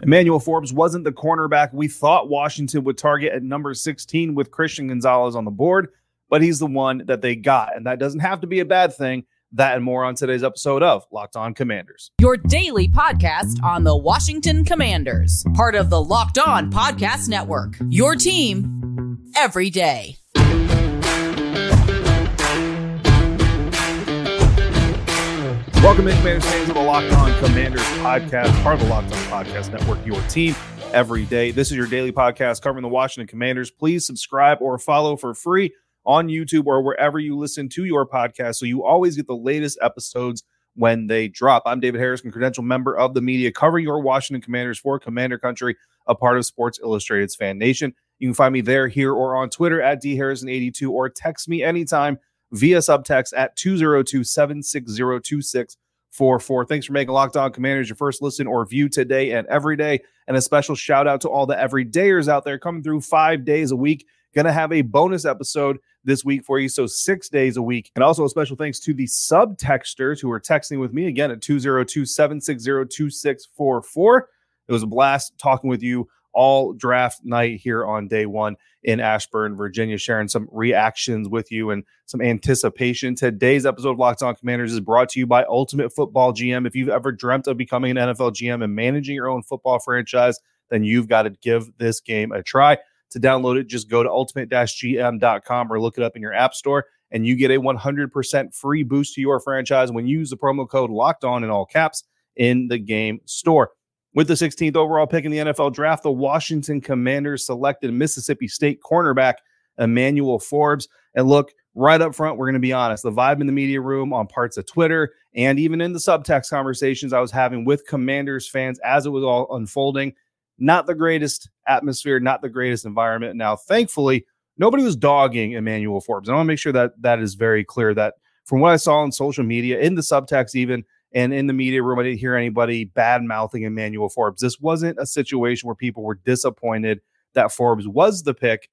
Emmanuel Forbes wasn't the cornerback we thought Washington would target at number 16 with Christian Gonzalez on the board, but he's the one that they got. And that doesn't have to be a bad thing. That and more on today's episode of Locked On Commanders. Your daily podcast on the Washington Commanders, part of the Locked On Podcast Network. Your team every day. Welcome in, Commanders fans, to the Locked On Commanders podcast, part of the Locked On Podcast Network, your team every day. This is your daily podcast covering the Washington Commanders. Please subscribe or follow for free on YouTube or wherever you listen to your podcast so you always get the latest episodes when they drop. I'm David Harrison, credential member of the media covering your Washington Commanders for Commander Country, a part of Sports Illustrated's FanNation. You can find me there, here, or on Twitter at dharrison82 or text me anytime via subtext at 202 760 2644. Thanks for making Locked On Commanders your first listen or view today and every day. And a special shout out to all the everydayers out there coming through five days a week. Gonna have a bonus episode this week for you. So six days a week. And also a special thanks to the subtexters who are texting with me again at 202 760 2644. It was a blast talking with you all draft night here on day one in Ashburn, Virginia, sharing some reactions with you and some anticipation. Today's episode of Locked On Commanders is brought to you by Ultimate Football GM. If you've ever dreamt of becoming an NFL GM and managing your own football franchise, then you've got to give this game a try. To download it, just go to ultimate-gm.com or look it up in your app store, and you get a 100% free boost to your franchise when you use the promo code Locked On in all caps in the game store. With the 16th overall pick in the NFL draft, the Washington Commanders selected Mississippi State cornerback Emmanuel Forbes. And look, right up front, we're going to be honest. The vibe in the media room, on parts of Twitter, and even in the subtext conversations I was having with Commanders fans as it was all unfolding, not the greatest atmosphere, not the greatest environment. Now, thankfully, nobody was dogging Emmanuel Forbes. And I want to make sure that that is very clear that from what I saw on social media, in the subtext, even and in the media room, I didn't hear anybody bad mouthing Emmanuel Forbes. This wasn't a situation where people were disappointed that Forbes was the pick.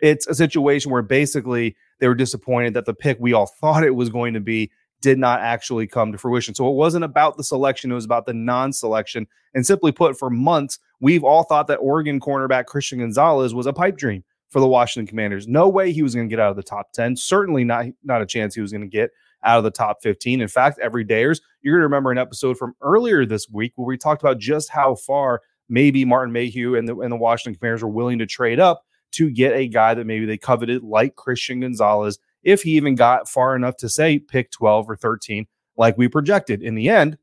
It's a situation where basically they were disappointed that the pick we all thought it was going to be did not actually come to fruition. So it wasn't about the selection, it was about the non selection. And simply put, for months, we've all thought that Oregon cornerback Christian Gonzalez was a pipe dream for the Washington Commanders. No way he was going to get out of the top 10. Certainly not, not a chance he was going to get out of the top 15. In fact, every dayers, you're going to remember an episode from earlier this week where we talked about just how far maybe Martin Mayhew and the, and the Washington Commanders were willing to trade up to get a guy that maybe they coveted, like Christian Gonzalez, if he even got far enough to say pick 12 or 13, like we projected. In the end,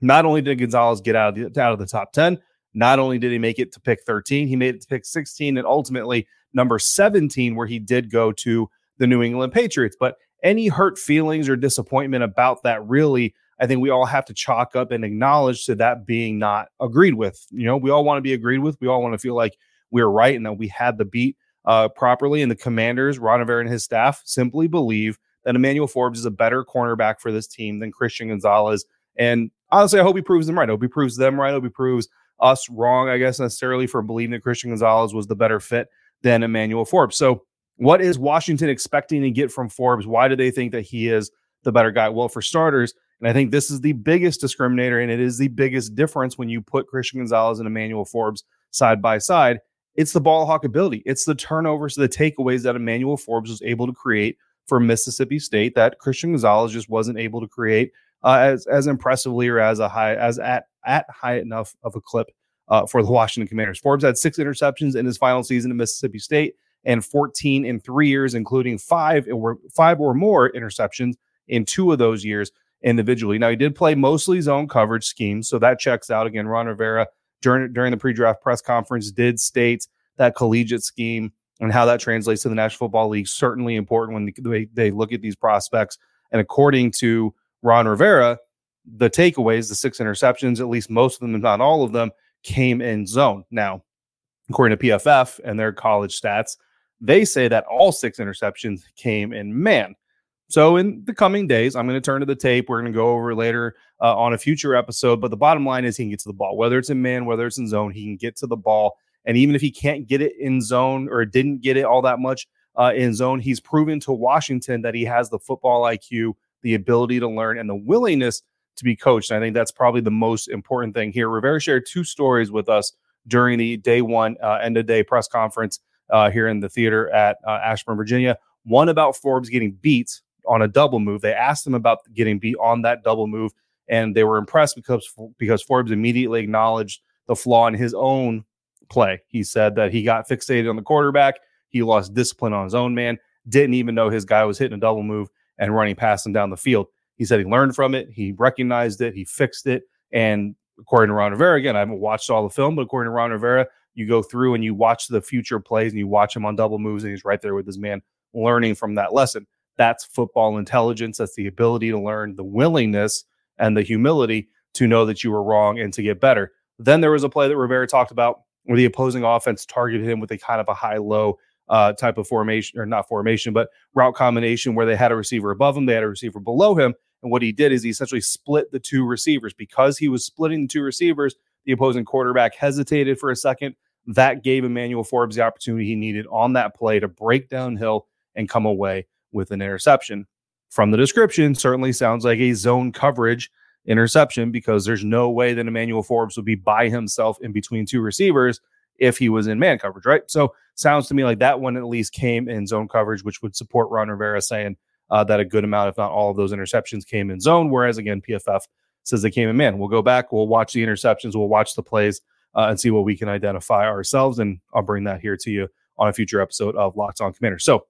not only did Gonzalez get out of the, out of the top 10, not only did he make it to pick 13, he made it to pick 16 and ultimately number 17, where he did go to the New England Patriots. But any hurt feelings or disappointment about that really I think we all have to chalk up and acknowledge to that being not agreed with. You know, we all want to be agreed with. We all want to feel like we're right and that we had the beat uh, properly. And the commanders, Ron Rivera and his staff, simply believe that Emmanuel Forbes is a better cornerback for this team than Christian Gonzalez. And honestly, I hope he proves them right. I hope he proves them right. I hope he proves us wrong, I guess, necessarily for believing that Christian Gonzalez was the better fit than Emmanuel Forbes. So what is Washington expecting to get from Forbes? Why do they think that he is the better guy? Well, for starters, and I think this is the biggest discriminator, and it is the biggest difference when you put Christian Gonzalez and Emmanuel Forbes side by side. It's the ball hawk ability. It's the turnovers, the takeaways that Emmanuel Forbes was able to create for Mississippi State that Christian Gonzalez just wasn't able to create uh, as as impressively or as a high as at at high enough of a clip uh, for the Washington Commanders. Forbes had six interceptions in his final season at Mississippi State and 14 in three years, including five or five or more interceptions in two of those years individually. Now he did play mostly zone coverage schemes, so that checks out. Again, Ron Rivera during during the pre-draft press conference did state that collegiate scheme and how that translates to the National Football League certainly important when they, they look at these prospects. And according to Ron Rivera, the takeaways, the six interceptions, at least most of them, if not all of them, came in zone. Now, according to PFF and their college stats, They say that all six interceptions came in man. So in the coming days, I'm going to turn to the tape. We're going to go over later uh, on a future episode. But the bottom line is he can get to the ball, whether it's in man, whether it's in zone, he can get to the ball. And even if he can't get it in zone or didn't get it all that much uh, in zone, he's proven to Washington that he has the football IQ, the ability to learn, and the willingness to be coached. And I think that's probably the most important thing here. Rivera shared two stories with us during the day one uh, end of day press conference uh, here in the theater at uh, Ashburn, Virginia. One about Forbes getting beat on a double move. They asked him about getting beat on that double move, and they were impressed because because Forbes immediately acknowledged the flaw in his own play. He said that he got fixated on the quarterback. He lost discipline on his own man. Didn't even know his guy was hitting a double move and running past him down the field. He said he learned from it. He recognized it. He fixed it. And according to Ron Rivera, again, I haven't watched all the film, but according to Ron Rivera, you go through and you watch the future plays and you watch him on double moves, and he's right there with his man learning from that lesson. That's football intelligence. That's the ability to learn, the willingness and the humility to know that you were wrong and to get better. Then there was a play that Rivera talked about where the opposing offense targeted him with a kind of a high low uh, type of formation, or not formation, but route combination where they had a receiver above him, they had a receiver below him. And what he did is he essentially split the two receivers. Because he was splitting the two receivers, the opposing quarterback hesitated for a second. That gave Emmanuel Forbes the opportunity he needed on that play to break downhill and come away with an interception. From the description, certainly sounds like a zone coverage interception because there's no way that Emmanuel Forbes would be by himself in between two receivers if he was in man coverage, right? So sounds to me like that one at least came in zone coverage, which would support Ron Rivera saying uh, that a good amount, if not all of those interceptions came in zone. Whereas again, PFF says they came in man. We'll go back, we'll watch the interceptions, we'll watch the plays uh, and see what we can identify ourselves. And I'll bring that here to you on a future episode of Locked On Commander. So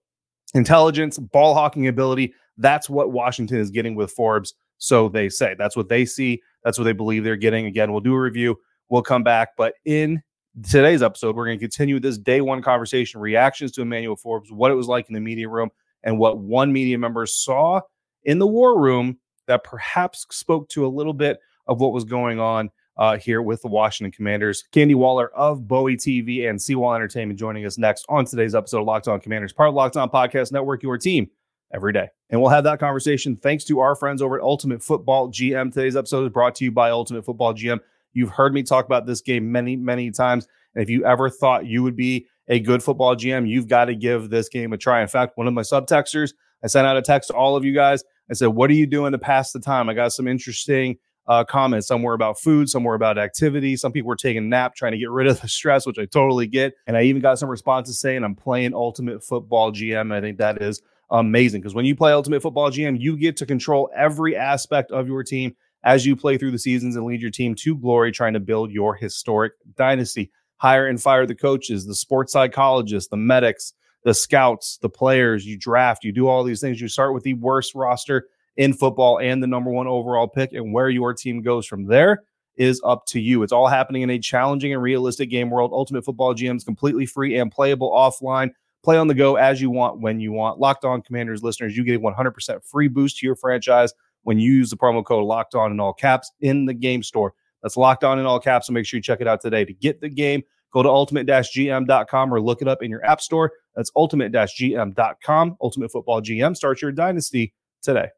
intelligence, ball hawking ability. That's what Washington is getting with Forbes. So they say that's what they see. That's what they believe they're getting. Again, we'll do a review. We'll come back. But in today's episode, we're going to continue this day one conversation reactions to Emmanuel Forbes, what it was like in the media room, and what one media member saw in the war room that perhaps spoke to a little bit of what was going on uh, here with the Washington Commanders. Candi Waller of Bowie TV and Seawall Entertainment joining us next on today's episode of Locked On Commanders, part of Locked On Podcast Network, your team every day. And we'll have that conversation thanks to our friends over at Ultimate Football GM. Today's episode is brought to you by Ultimate Football GM. You've heard me talk about this game many, many times. And if you ever thought you would be a good football GM, you've got to give this game a try. In fact, one of my subtexters, I sent out a text to all of you guys. I said, What are you doing to pass the time? I got some interesting uh, comments, somewhere about food, somewhere about activity. Some people were taking a nap, trying to get rid of the stress, which I totally get. And I even got some responses saying I'm playing Ultimate Football GM. I think that is amazing because when you play Ultimate Football GM, you get to control every aspect of your team as you play through the seasons and lead your team to glory, trying to build your historic dynasty. Hire and fire the coaches, the sports psychologists, the medics, the scouts, the players. You draft, you do all these things. You start with the worst roster in football and the number one overall pick. And where your team goes from there is up to you. It's all happening in a challenging and realistic game world. Ultimate Football GM is completely free and playable offline. Play on the go as you want, when you want. Locked On Commanders listeners, you get a 100% free boost to your franchise when you use the promo code Locked On in all caps in the game store. That's Locked On in all caps. So make sure you check it out today. To get the game, go to ultimate-gm.com or look it up in your app store. That's ultimate-gm.com. Ultimate Football GM. Start your dynasty today.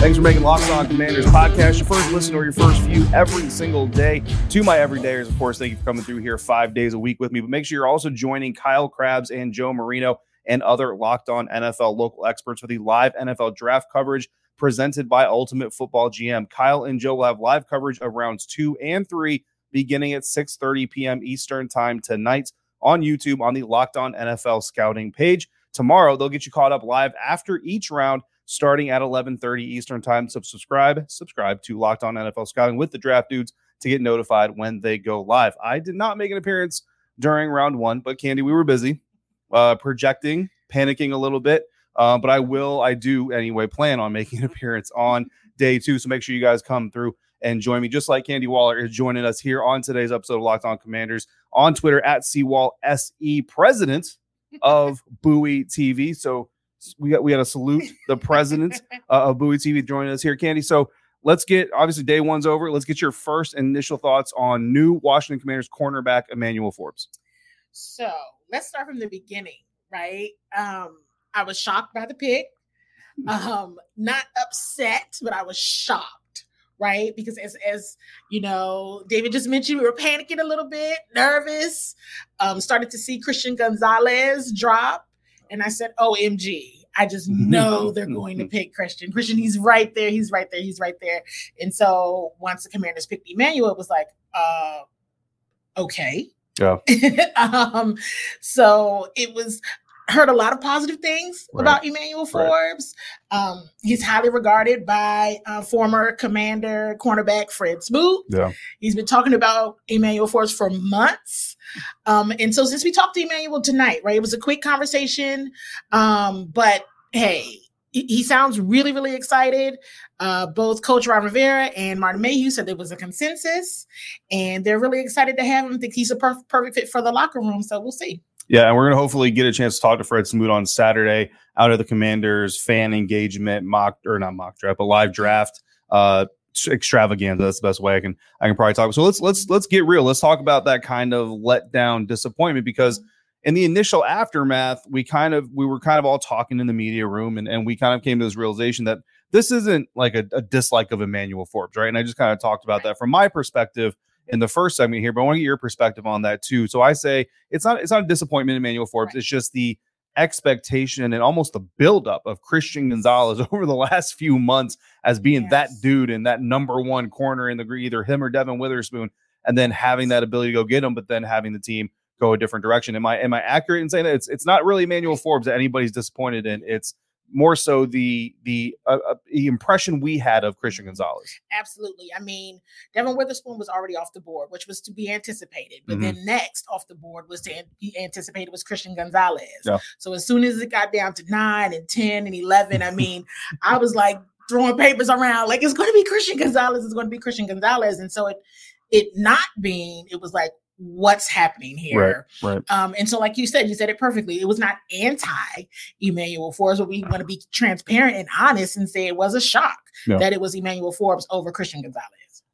Thanks for making Locked On Commanders podcast your first listen or your first view every single day. To my everydayers, of course, thank you for coming through here five days a week with me. But make sure you're also joining Kyle Crabbs and Joe Marino and other Locked On NFL local experts for the live NFL draft coverage presented by Ultimate Football GM. Kyle and Joe will have live coverage of rounds two and three beginning at 6:30 p.m. Eastern Time tonight on YouTube on the Locked On NFL Scouting page. Tomorrow, they'll get you caught up live after each round starting at 11:30 Eastern Time. So subscribe, subscribe to Locked On NFL Scouting with the Draft Dudes to get notified when they go live. I did not make an appearance during round one, but Candi, we were busy uh, projecting, panicking a little bit. Uh, but I will, I do anyway, plan on making an appearance on day two. So make sure you guys come through and join me, just like Candi Waller is joining us here on today's episode of Locked On Commanders on Twitter at Seawall SE, president of Bowie TV. So we got we got to salute the president uh, of Bowie TV joining us here, Candi. So let's get obviously day one's over. Let's get your first initial thoughts on new Washington Commanders cornerback Emmanuel Forbes. So let's start from the beginning, right? Um, I was shocked by the pick. Um, not upset, but I was shocked, right? Because as as you know, David just mentioned, we were panicking a little bit, nervous. Um, started to see Christian Gonzalez drop, and I said, "OMG." I just know they're going to pick Christian. Christian, he's right there. He's right there. He's right there. And so once the commanders picked Emmanuel, it was like, uh, okay. Yeah. um, so it was heard a lot of positive things Right. about Emmanuel Right. Forbes. Um, he's highly regarded by uh, former commander cornerback Fred Smoot. Yeah. He's been talking about Emmanuel Forbes for months. Um, and so since we talked to Emmanuel tonight, right, it was a quick conversation. Um, but hey, he, he sounds really, really excited. Uh, both Coach Ron Rivera and Martin Mayhew said there was a consensus, and they're really excited to have him. Think he's a perf- perfect fit for the locker room. So we'll see. Yeah, and we're gonna hopefully get a chance to talk to Fred Smoot on Saturday out of the Commanders fan engagement mock or not mock draft, but live draft uh extravaganza. That's the best way I can I can probably talk. So let's let's let's get real. Let's talk about that kind of letdown disappointment because in the initial aftermath, we kind of we were kind of all talking in the media room and, and we kind of came to this realization that this isn't like a, a dislike of Emmanuel Forbes, right? And I just kind of talked about that from my perspective in the first segment here, but I want to get your perspective on that too. So I say it's not it's not a disappointment in Emmanuel Forbes. Right. It's just the expectation and almost the buildup of Christian Gonzalez over the last few months as being that dude and that number one corner in the either him or Devon Witherspoon, and then having that ability to go get him, but then having the team go a different direction. Am I am I accurate in saying that it's it's not really Emmanuel Forbes that anybody's disappointed in? It's more so the the uh, uh, the impression we had of Christian Gonzalez. Absolutely. I mean, Devon Witherspoon was already off the board, which was to be anticipated. But Mhm. then next off the board was to be anticipated was Christian Gonzalez. Yeah. So as soon as it got down to nine and 10 and 11, I mean, I was like throwing papers around like it's going to be Christian Gonzalez. It's going to be Christian Gonzalez. And so it, it not being, it was like, what's happening here? right. Um, and so, like you said, you said it perfectly. It was not anti Emmanuel Forbes, but we want to be transparent and honest and say it was a shock Yeah. that it was Emmanuel Forbes over Christian Gonzalez.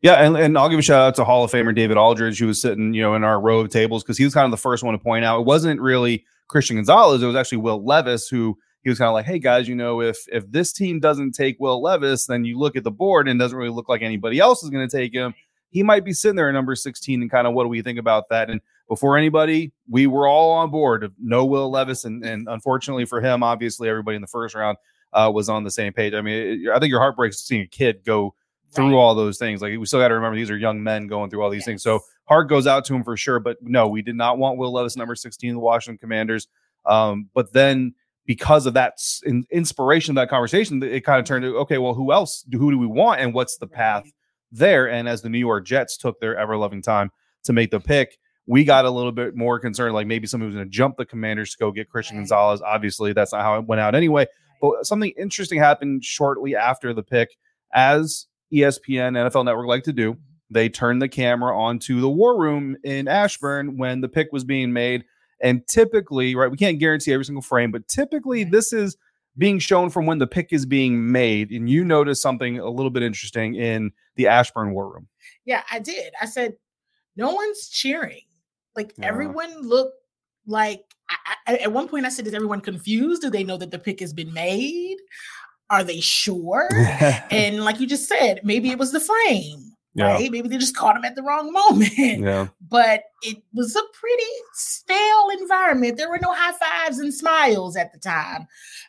Yeah, and, and I'll give a shout out to Hall of Famer David Aldridge, who was sitting, you know, in our row of tables because he was kind of the first one to point out it wasn't really Christian Gonzalez, it was actually Will Levis who he was kind of like, hey guys, you know, if if this team doesn't take Will Levis, then you look at the board and it doesn't really look like anybody else is going to take him. He might be sitting there at number 16 and kind of what do we think about that? And before anybody, we were all on board of no Will Levis, and and unfortunately for him, obviously everybody in the first round uh, was on the same page. I mean, it- I think your heart breaks seeing a kid go through Right. all those things. Like we still got to remember these are young men going through all these things. So Yes. heart goes out to him for sure. But no, we did not want Will Levis number 16 the Washington Commanders. Um, but then because of that in, inspiration of that conversation, it kind of turned to okay, well, who else? Do, who do we want, and what's the path. There? And as the New York Jets took their ever loving time to make the pick, we got a little bit more concerned, like maybe somebody was going to jump the Commanders to go get Christian. Gonzalez. Obviously, that's not how it went out anyway. But something interesting happened shortly after the pick, as ESPN, NFL Network like to do. Mm-hmm. They turned the camera onto the war room in Ashburn when the pick was being made. And typically, right, we can't guarantee every single frame, but typically this is being shown from when the pick is being made. And you notice something a little bit interesting in the Ashburn war room. Yeah, I did. I said, no one's cheering. Like Yeah. everyone looked like. I, I, at one point, I said, "Is everyone confused? Do they know that the pick has been made? Are they sure?" and like you just said, maybe it was the frame, Yeah. right? Maybe they just caught him at the wrong moment. yeah. But it was a pretty stale environment. There were no high fives and smiles at the time.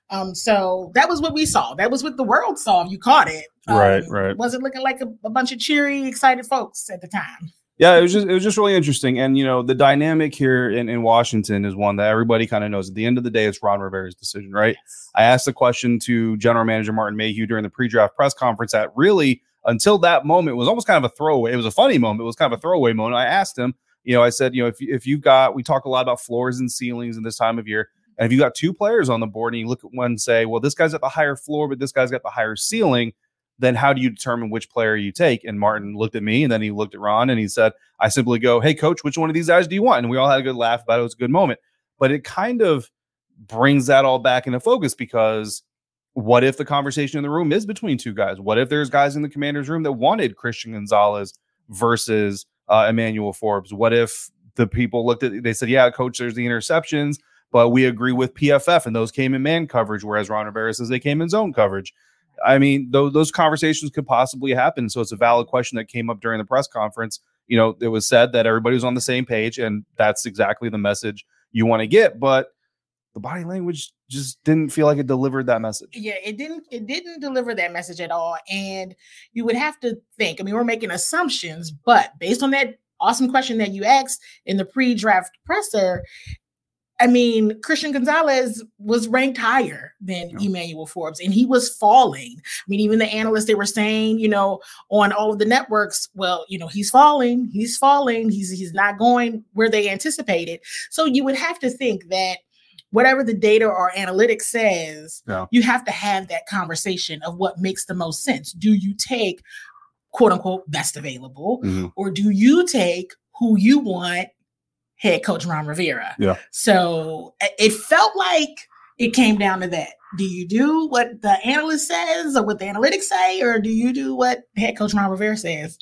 Um, so that was what we saw. That was what the world saw. You caught it. Um, Right, right. Wasn't looking like a, a bunch of cheery, excited folks at the time. Yeah, it was just it was just really interesting, and you know the dynamic here in, in Washington is one that everybody kind of knows. At the end of the day, it's Ron Rivera's decision, right? Yes. I asked the question to General Manager Martin Mayhew during the pre-draft press conference that really, until that moment, was almost kind of a throwaway. It was a funny moment. It was kind of a throwaway moment. I asked him, you know, I said, you know, if if you've got, we talk a lot about floors and ceilings in this time of year, and if you got two players on the board and you look at one and say, well, this guy's at the higher floor, but this guy's got the higher ceiling, then how do you determine which player you take? And Martin looked at me and then he looked at Ron and he said, I simply go, Hey, coach, which one of these guys do you want? And we all had a good laugh about it. It was a good moment. But it kind of brings that all back into focus because what if the conversation in the room is between two guys? What if there's guys in the commander's room that wanted Christian Gonzalez versus uh, Emmanuel Forbes? What if the people looked at they said, Yeah, coach, there's the interceptions, but we agree with PFF and those came in man coverage, whereas Ron Rivera says they came in zone coverage. I mean, those those conversations could possibly happen. So it's a valid question that came up during the press conference. You know, it was said that everybody was on the same page, and that's exactly the message you want to get. But the body language just didn't feel like it delivered that message. Yeah, it didn't it didn't deliver that message at all. And you would have to think, I mean, we're making assumptions, but based on that awesome question that you asked in the pre-draft presser, I mean, Christian Gonzalez was ranked higher than Yeah. Emmanuel Forbes, and he was falling. I mean, even the analysts they were saying, you know, on all of the networks, well, you know, he's falling, he's falling, he's he's not going where they anticipated. So you would have to think that whatever the data or analytics says, Yeah. you have to have that conversation of what makes the most sense. Do you take quote unquote best available, Mhm. or do you take who you want? Head coach Ron Rivera. Yeah. So it felt like it came down to that. Do you do what the analyst says or what the analytics say, or do you do what head coach Ron Rivera says?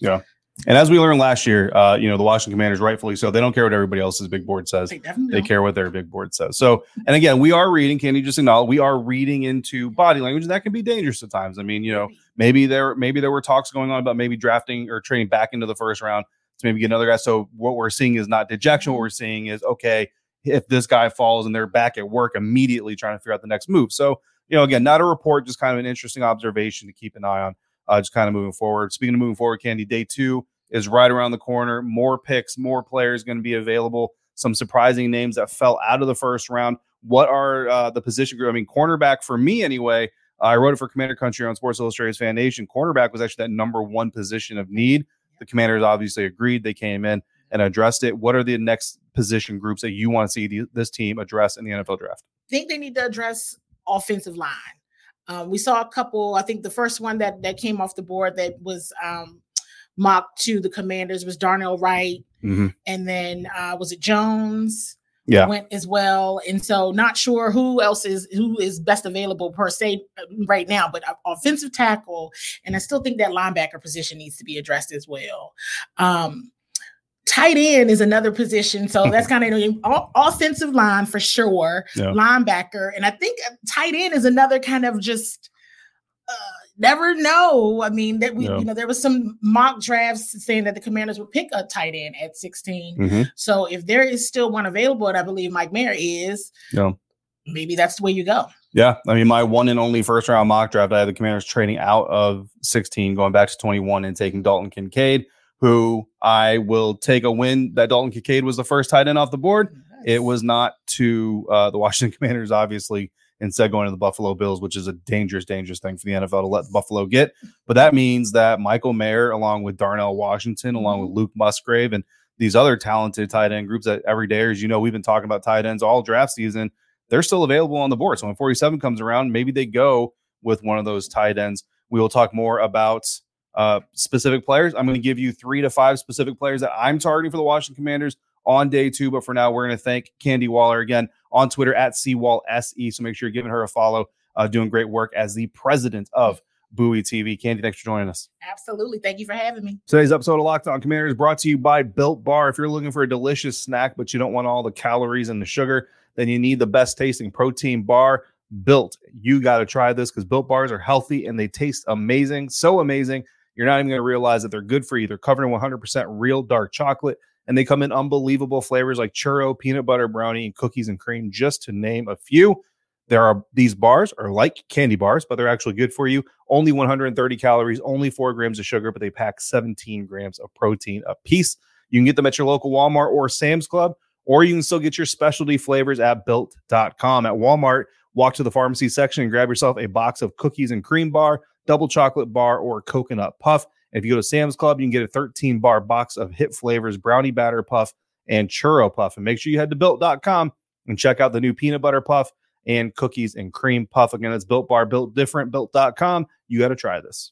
And as we learned last year, uh, you know, the Washington Commanders, rightfully so, they don't care what everybody else's big board says. They definitely They care what their big board says. So, and again, we are reading, can you just acknowledged, we are reading into body language, and that can be dangerous at times. I mean, you know, maybe there maybe there were talks going on about maybe drafting or trading back into the first round to maybe get another guy. So what we're seeing is not dejection. What we're seeing is okay, if this guy falls and they're back at work immediately trying to figure out the next move. So, you know, again, not a report, just kind of an interesting observation to keep an eye on, uh, just kind of moving forward. Speaking of moving forward, Candi, day two is right around the corner. More picks, more players going to be available. Some surprising names that fell out of the first round. What are uh, the position group? I mean, cornerback for me anyway. I wrote it for Commander Country on Sports Illustrated's FanNation. Cornerback was actually that number one position of need. The Commanders obviously agreed. They came in and addressed it. What are the next position groups that you want to see the, this team address in the NFL draft? I think they need to address offensive line. Um, we saw a couple. I think the first one that that came off the board that was um, mocked to the Commanders was Darnell Wright, Mhm. and then uh, was it Jones? Yeah. went as well. And so, not sure who else is who is best available per se uh, right now, but uh, offensive tackle, and I still think that linebacker position needs to be addressed as well. Um, tight end is another position, so that's kind of o- offensive line for sure Yeah. linebacker, and I think tight end is another kind of just uh, never know. I mean, that we Yeah. you know there was some mock drafts saying that the Commanders would pick a tight end at 16. Mhm. So if there is still one available, and I believe Mike Mayer is, Yeah. maybe that's the way you go. Yeah, I mean, my one and only first round mock draft, I had the Commanders trading out of 16, going back to 21, and taking Dalton Kincaid, who I will take a win. That Dalton Kincaid was the first tight end off the board. It was not to uh, the Washington Commanders, obviously. Instead, going to the Buffalo Bills, which is a dangerous, dangerous thing for the NFL to let Buffalo get. But that means that Michael Mayer, along with Darnell Washington, along with Luke Musgrave, and these other talented tight end groups that every day, as you know, we've been talking about tight ends all draft season they're still available on the board. So when 47 comes around, maybe they go with one of those tight ends. We will talk more about uh, specific players. I'm going to give you three to five specific players that I'm targeting for the Washington Commanders on day two. But for now, we're going to thank Candi Waller again on Twitter at CWallSE. So make sure you're giving her a follow, uh, doing great work as the president of Bowie TV. Candi, thanks for joining us. Absolutely. Thank you for having me. Today's episode of Locked On Commanders is brought to you by Built Bar. If you're looking for a delicious snack, but you don't want all the calories and the sugar, then you need the best tasting protein bar. Built. You got to try this because Built Bars are healthy and they taste amazing. So amazing. You're not even going to realize that they're good for you. They're covered in 100% real dark chocolate and they come in unbelievable flavors like churro, peanut butter brownie, and cookies and cream, just to name a few. There are these bars are like candy bars, but they're actually good for you. Only 130 calories, only four grams of sugar, but they pack 17 grams of protein a piece. You can get them at your local Walmart or Sam's Club, or you can still get your specialty flavors at built.com. At Walmart, walk to the pharmacy section and grab yourself a box of cookies and cream bar, double chocolate bar, or coconut puff. If you go to Sam's Club, you can get a 13 bar box of hit flavors, brownie batter puff, and churro puff. And make sure you head to built.com and check out the new peanut butter puff and cookies and cream puff. Again, it's built bar, built different, built.com. You got to try this.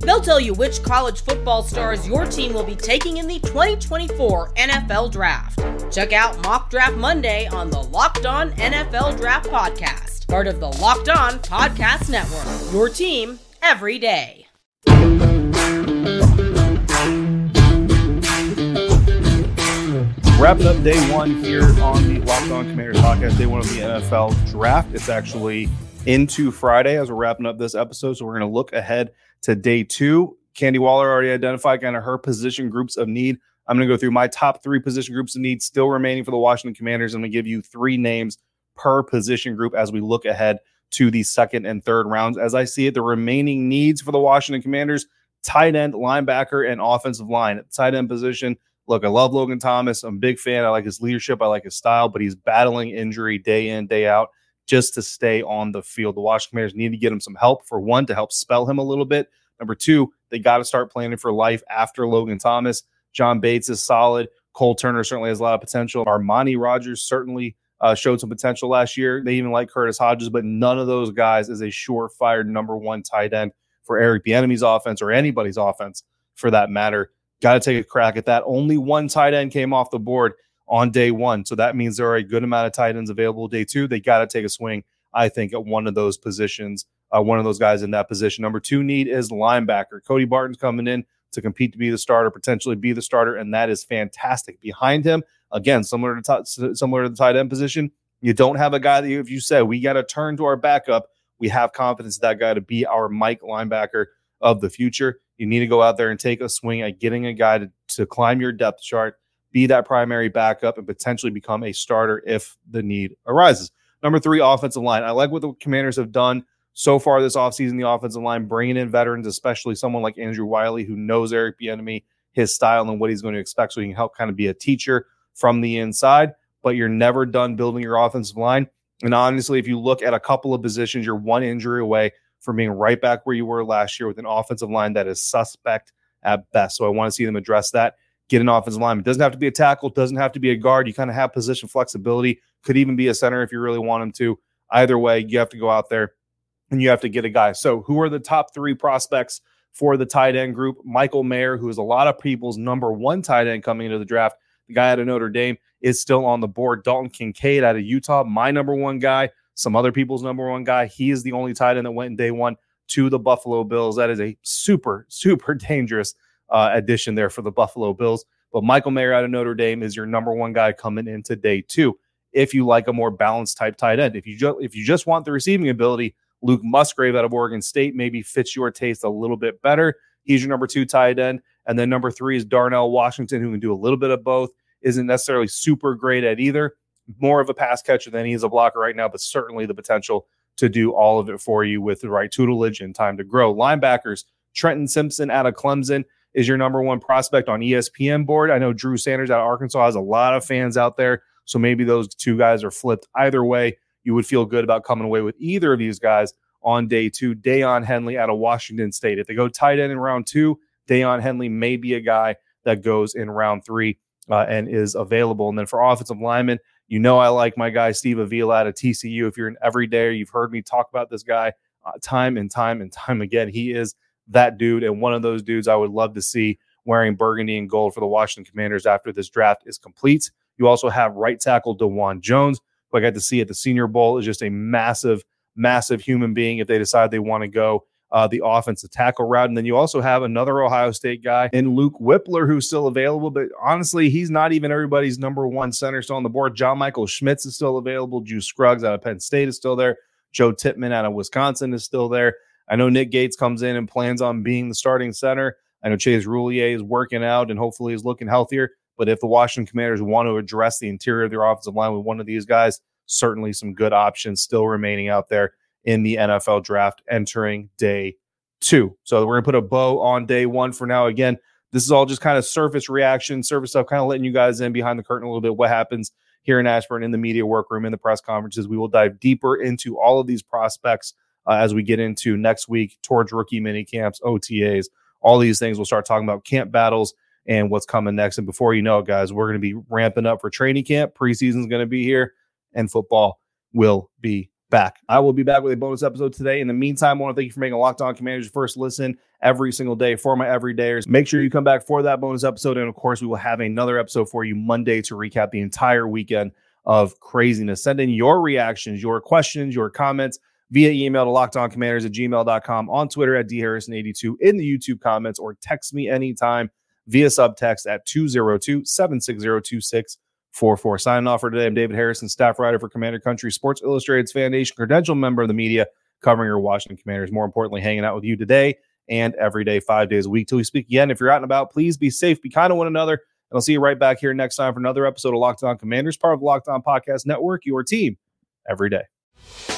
They'll tell you which college football stars your team will be taking in the 2024 NFL Draft. Check out Mock Draft Monday on the Locked On NFL Draft Podcast, part of the Locked On Podcast Network. Your team every day. Wrapping up day one here on the Locked On Commanders podcast, day one of the NFL Draft. It's actually into Friday as we're wrapping up this episode. So we're going to look ahead to day two. Candi Waller already identified kind of her position groups of need. I'm going to go through my top three position groups of need still remaining for the Washington Commanders. I'm going to give you three names per position group as we look ahead to the second and third rounds. As I see it, the remaining needs for the Washington Commanders tight end, linebacker, and offensive line. Tight end position, look, I love Logan Thomas. I'm a big fan. I like his leadership, I like his style, but he's battling injury day in, day out just to stay on the field. The Washington Commanders need to get him some help for one to help spell him a little bit. Number two, they got to start planning for life after Logan Thomas. John Bates is solid. Cole Turner certainly has a lot of potential. Armani Rogers certainly uh, showed some potential last year. They even like Curtis Hodges, but none of those guys is a surefire number one tight end for Eric Bieniemy's offense or anybody's offense for that matter. Got to take a crack at that. Only one tight end came off the board on day one. So that means there are a good amount of tight ends available day two. They got to take a swing, I think, at one of those positions, uh, one of those guys in that position. Number two need is linebacker. Cody Barton's coming in to compete to be the starter, potentially be the starter, and that is fantastic. Behind him, again, similar to t- similar to the tight end position, you don't have a guy that you, if you say we got to turn to our backup, we have confidence that guy to be our Mike linebacker of the future. You need to go out there and take a swing at getting a guy to, to climb your depth chart be that primary backup and potentially become a starter if the need arises. Number three, offensive line. I like what the commanders have done so far this offseason, the offensive line, bringing in veterans, especially someone like Andrew Wylie, who knows Eric Bieniemy, his style, and what he's going to expect, so he can help kind of be a teacher from the inside. But you're never done building your offensive line. And honestly, if you look at a couple of positions, you're one injury away from being right back where you were last year with an offensive line that is suspect at best. So I want to see them address that get an offensive lineman. Doesn't have to be a tackle, doesn't have to be a guard. You kind of have position flexibility. Could even be a center if you really want him to. Either way, you have to go out there and you have to get a guy. So, who are the top three prospects for the tight end group? Michael Mayer, who is a lot of people's number one tight end coming into the draft. The guy out of Notre Dame is still on the board. Dalton Kincaid out of Utah, my number one guy. Some other people's number one guy. He is the only tight end that went in day one to the Buffalo Bills. That is a super, super dangerous uh, addition there for the Buffalo Bills. But Michael Mayer out of Notre Dame is your number one guy coming into day two. If you like a more balanced type tight end, if you just if you just want the receiving ability, Luke Musgrave out of Oregon State maybe fits your taste a little bit better. He's your number two tight end, and then number three is Darnell Washington, who can do a little bit of both. Isn't necessarily super great at either. More of a pass catcher than he is a blocker right now, but certainly the potential to do all of it for you with the right tutelage and time to grow. Linebackers, Trenton Simpson out of Clemson is your number one prospect on ESPN board. I know Drew Sanders out of Arkansas has a lot of fans out there. So maybe those two guys are flipped. Either way, you would feel good about coming away with either of these guys on day two. Daiyan Henley out of Washington State. If they go tight end in round two, Daiyan Henley may be a guy that goes in round three uh, and is available. And then for offensive linemen, you know I like my guy Steve Avila out of TCU. If you're an everyday, you've heard me talk about this guy uh, time and time and time again. He is that dude and one of those dudes I would love to see wearing burgundy and gold for the Washington Commanders after this draft is complete. You also have right tackle Dawand Jones, who I got to see at the Senior Bowl, is just a massive, massive human being if they decide they want to go uh, the offensive tackle route. And then you also have another Ohio State guy in Luke Wypler, who's still available, but honestly, he's not even everybody's number one center still on the board. John Michael Schmitz is still available. Juice Scruggs out of Penn State is still there. Joe Tippmann out of Wisconsin is still there. I know Nick Gates comes in and plans on being the starting center. I know Chase Roullier is working out and hopefully is looking healthier. But if the Washington Commanders want to address the interior of their offensive line with one of these guys, certainly some good options still remaining out there in the NFL draft entering day two. So we're going to put a bow on day one for now. Again, this is all just kind of surface reaction, surface stuff, kind of letting you guys in behind the curtain a little bit what happens here in Ashburn in the media workroom, in the press conferences. We will dive deeper into all of these prospects uh, as we get into next week towards rookie mini camps, OTAs, all these things. We'll start talking about camp battles and what's coming next. And before you know it, guys, we're going to be ramping up for training camp. Preseason is going to be here, and football will be back. I will be back with a bonus episode today. In the meantime, I want to thank you for making Locked On Commanders your first listen every single day for my everydayers. Make sure you come back for that bonus episode. And of course, we will have another episode for you Monday to recap the entire weekend of craziness. Send in your reactions, your questions, your comments via email to lockedoncommanders at gmail.com, on Twitter at dharrison82, in the YouTube comments, or text me anytime via subtext at 202 760 44. Signing off for today, I'm David Harrison, staff writer for Commander Country Sports Illustrated's FanNation, credential member of the media covering your Washington Commanders. More importantly, hanging out with you today and every day, five days a week. Till we speak again, if you're out and about, please be safe, be kind to one another. And I'll see you right back here next time for another episode of Locked On Commanders, part of the Locked On Podcast Network, your team every day.